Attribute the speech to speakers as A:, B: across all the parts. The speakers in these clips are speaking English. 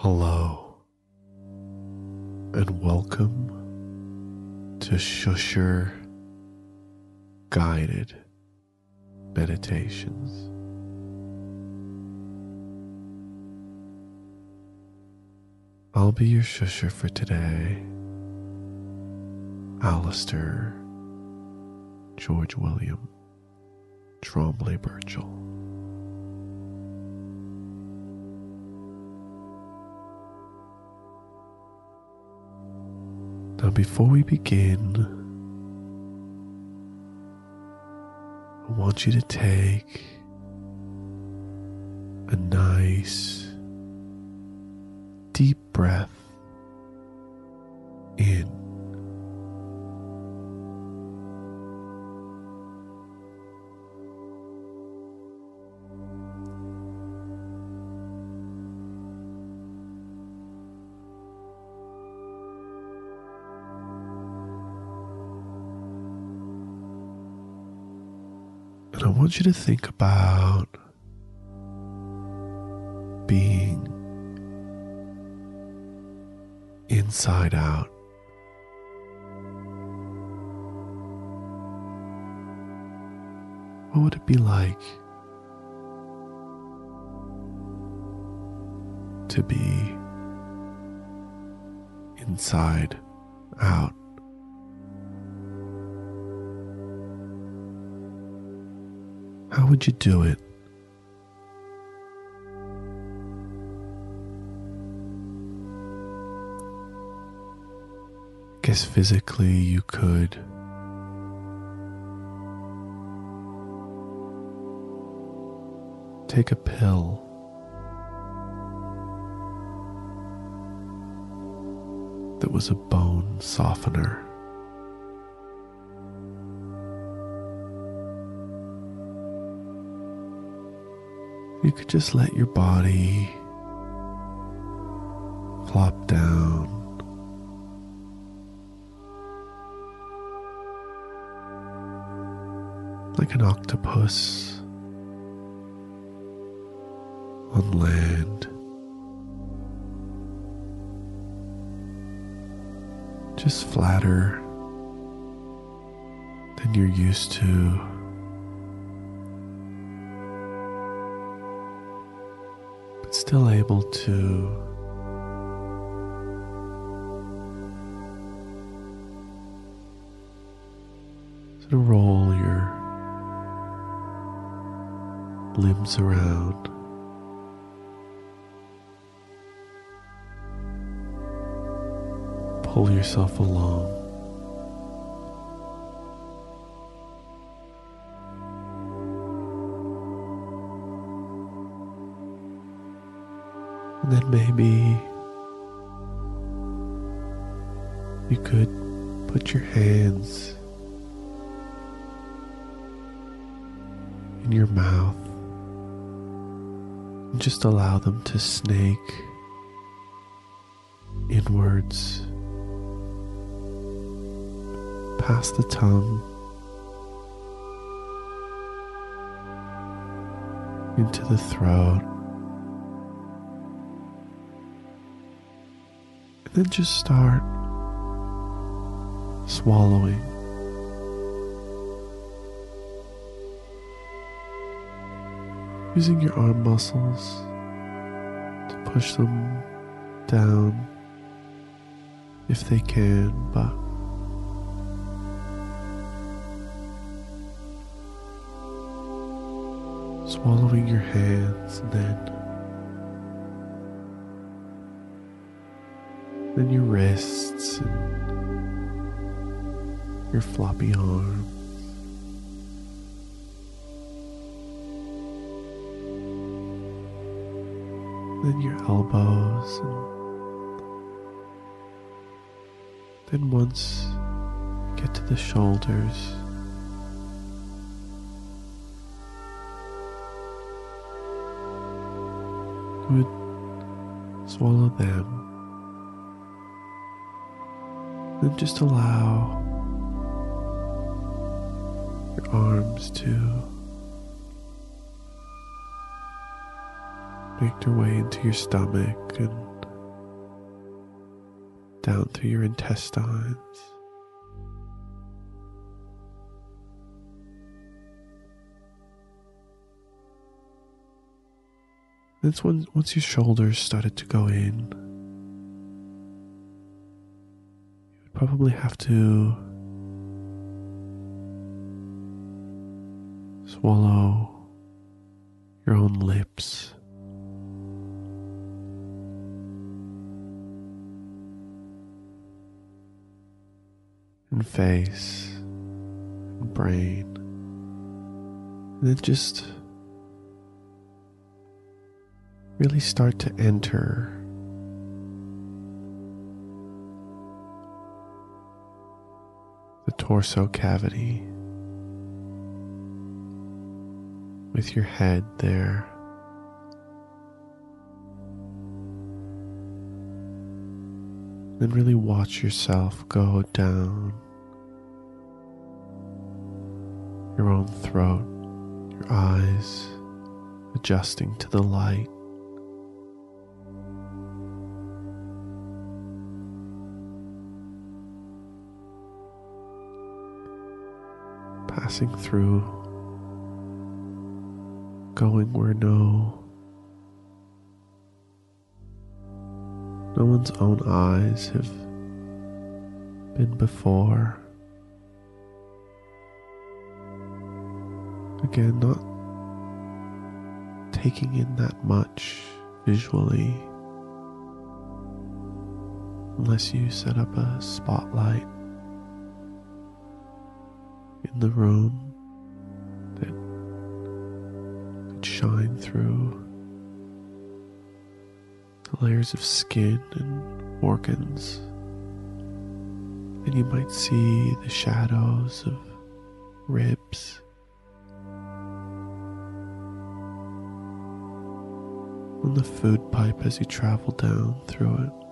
A: Hello, and welcome to Shusher Guided Meditations. I'll be your shusher for today, Alistair George William Trombley Birchall. Now, before we begin, I want you to take a nice deep breath in. And I want you to think about being inside out. What would it be like to be inside out? How would you do it? Guess physically you could take a pill. That was a bone softener. You could just let your body flop down. Like an octopus on land. Just flatter than you're used to. Able to sort of roll your limbs around. Pull yourself along. And then maybe you could put your hands in your mouth and just allow them to snake inwards past the tongue into the throat. Then just start swallowing. Using your arm muscles to push them down if they can, but swallowing your hands and then then your wrists and your floppy arms. Then your elbows and then once get to the shoulders. Would swallow them. Then just allow your arms to make their way into your stomach and down through your intestines. That's when once your shoulders started to go in, probably have to swallow your own lips. And face and brain. And then just really start to enter torso cavity with your head there. Then really watch yourself go down your own throat, your eyes adjusting to the light. Passing through, going where no no one's own eyes have been before. Again, not taking in that much visually unless you set up a spotlight in the room that could shine through the layers of skin and organs. And you might see the shadows of ribs. On the food pipe as you travel down through it.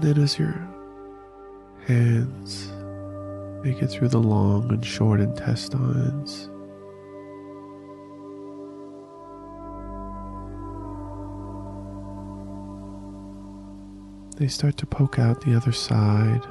A: Then as your hands make it through the long and short intestines, they start to poke out the other side.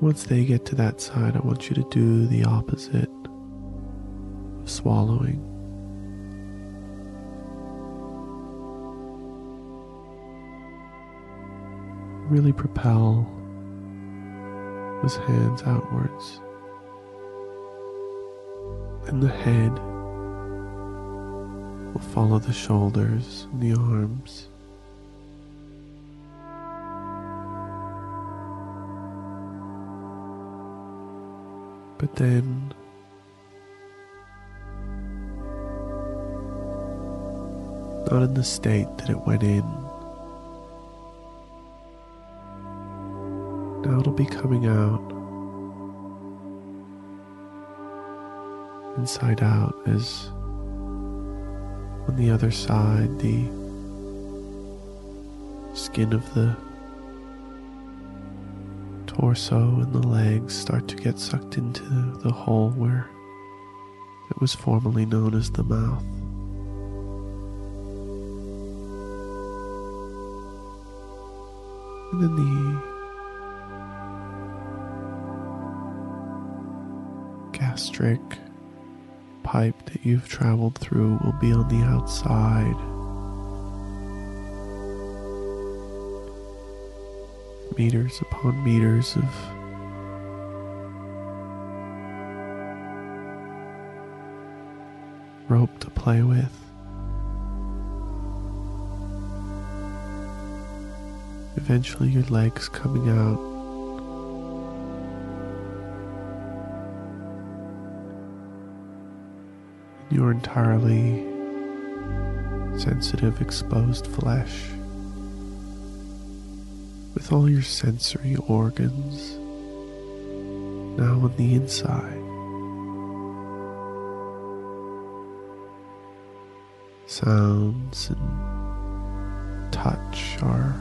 A: Once they get to that side, I want you to do the opposite of swallowing. Really propel those hands outwards. And the head will follow the shoulders and the arms. But then not in the state that it went in. It'll be coming out inside out as on the other side, the skin of the torso and the legs start to get sucked into the hole where it was formerly known as the mouth. And then the gastric pipe that you've traveled through will be on the outside. Meters upon meters of rope to play with. Eventually, your legs coming out. Your entirely sensitive, exposed flesh with all your sensory organs now on the inside. Sounds and touch are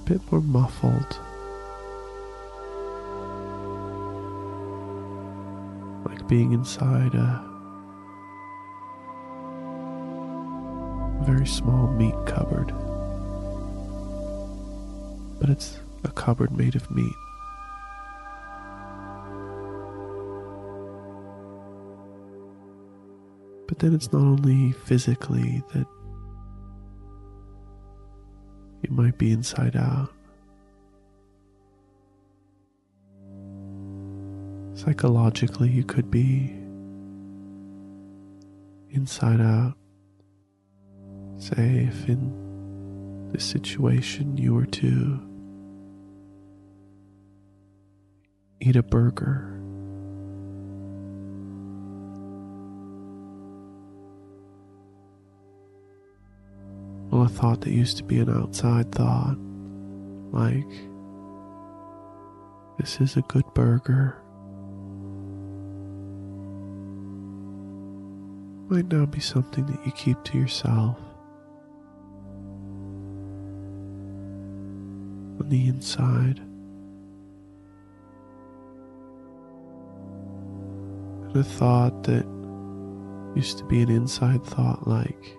A: a bit more muffled being inside a very small meat cupboard. But it's a cupboard made of meat. But then it's not only physically that you might be inside out. Psychologically, you could be inside out. Say, if in this situation you were to eat a burger. Well, a thought that used to be an outside thought, like, this is a good burger. Might now be something that you keep to yourself. On the inside. And a thought that used to be an inside thought like,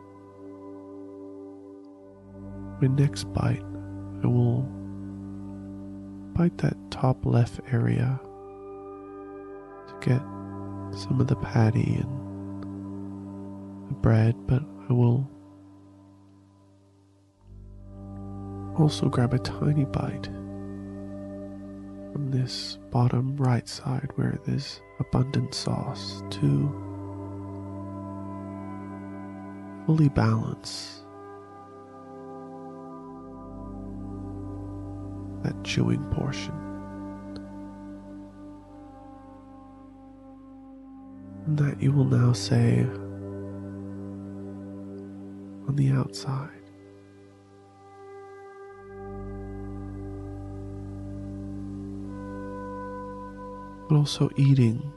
A: my next bite, I will bite that top left area to get some of the patty and bread, but I will also grab a tiny bite from this bottom right side where there's abundant sauce to fully balance that chewing portion. And that you will now say on the outside. But also eating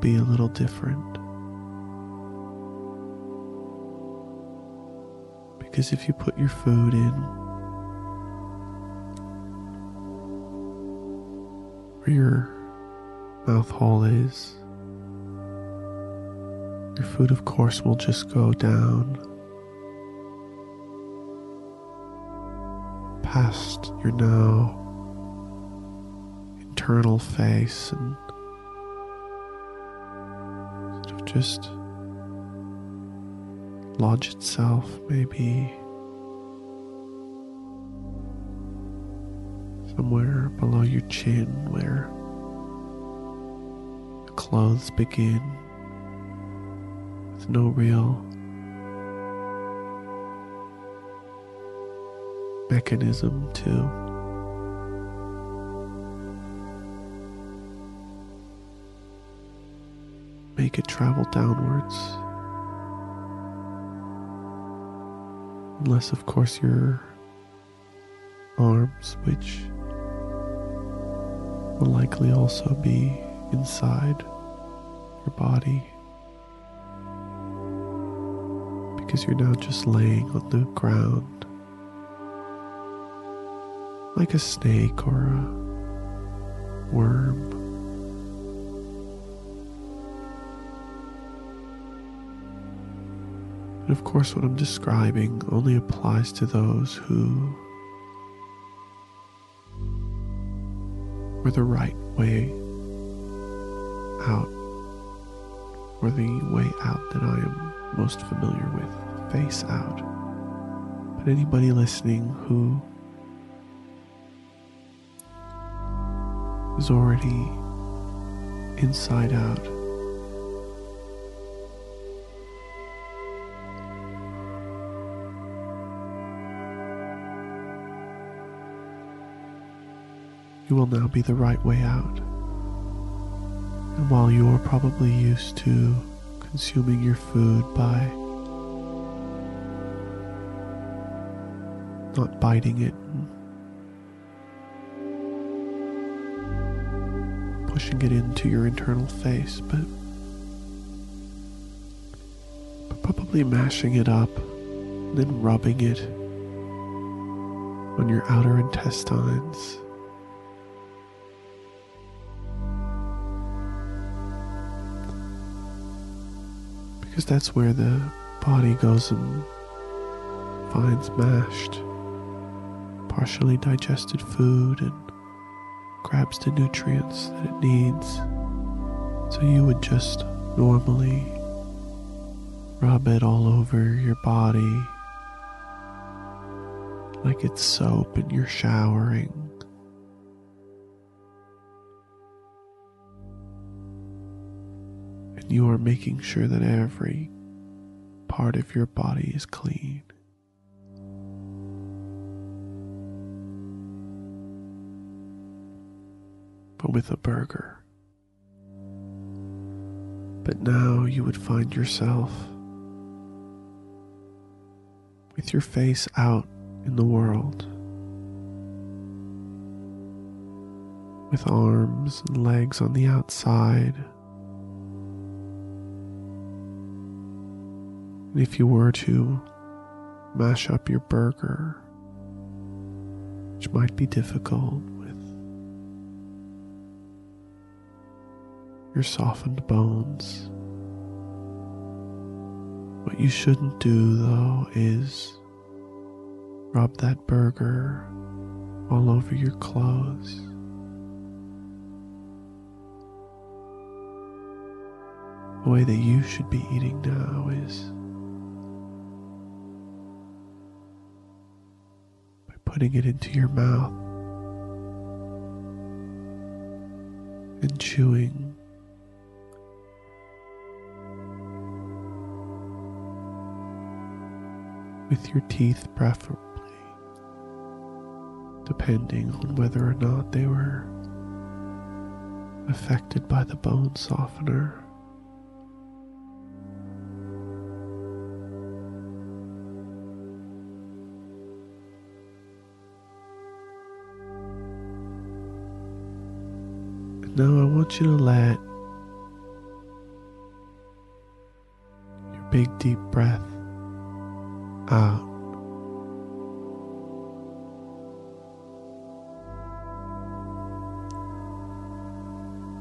A: be a little different. Because if you put your food in where your mouth hole is, your food, of course, will just go down past your now internal face and sort of just lodge itself maybe somewhere below your chin where the clothes begin no real mechanism to make it travel downwards. Unless, of course, your arms, which will likely also be inside your body because you're now just laying on the ground like a snake or a worm. And of course, what I'm describing only applies to those who were the right way out, or the way out that I am most familiar with, face out. But anybody listening who is already inside out you will now be the right way out. And while you are probably used to consuming your food by not biting it pushing it into your internal face, but, but probably mashing it up, then rubbing it on your outer intestines because that's where the body goes and finds mashed, partially digested food and grabs the nutrients that it needs. So you would just normally rub it all over your body like it's soap and you're showering. You are making sure that every part of your body is clean. But with a burger. But now you would find yourself with your face out in the world, with arms and legs on the outside. And if you were to mash up your burger, which might be difficult with your softened bones, what you shouldn't do though is rub that burger all over your clothes. The way that you should be eating now is putting it into your mouth and chewing. With your teeth, preferably, depending on whether or not they were affected by the bone softener. Now I want you to let your big deep breath out.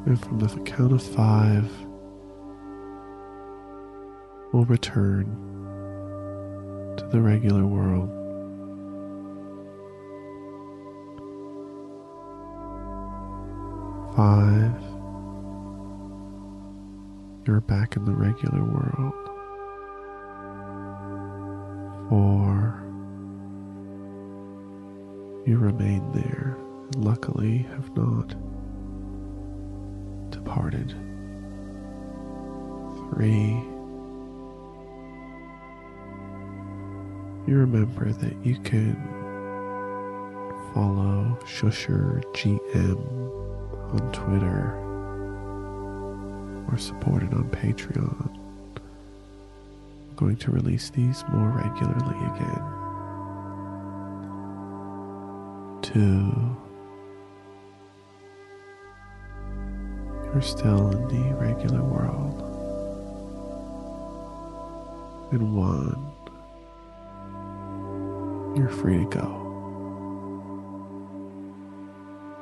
A: And from the count of five, we'll return to the regular world. Five, you're back in the regular world. Four, you remain there and luckily have not departed. Three, you remember that you can follow Shusher GM on Twitter or supported on Patreon. I'm going to release these more regularly again. Two, you're still in the regular world. And one, you're free to go.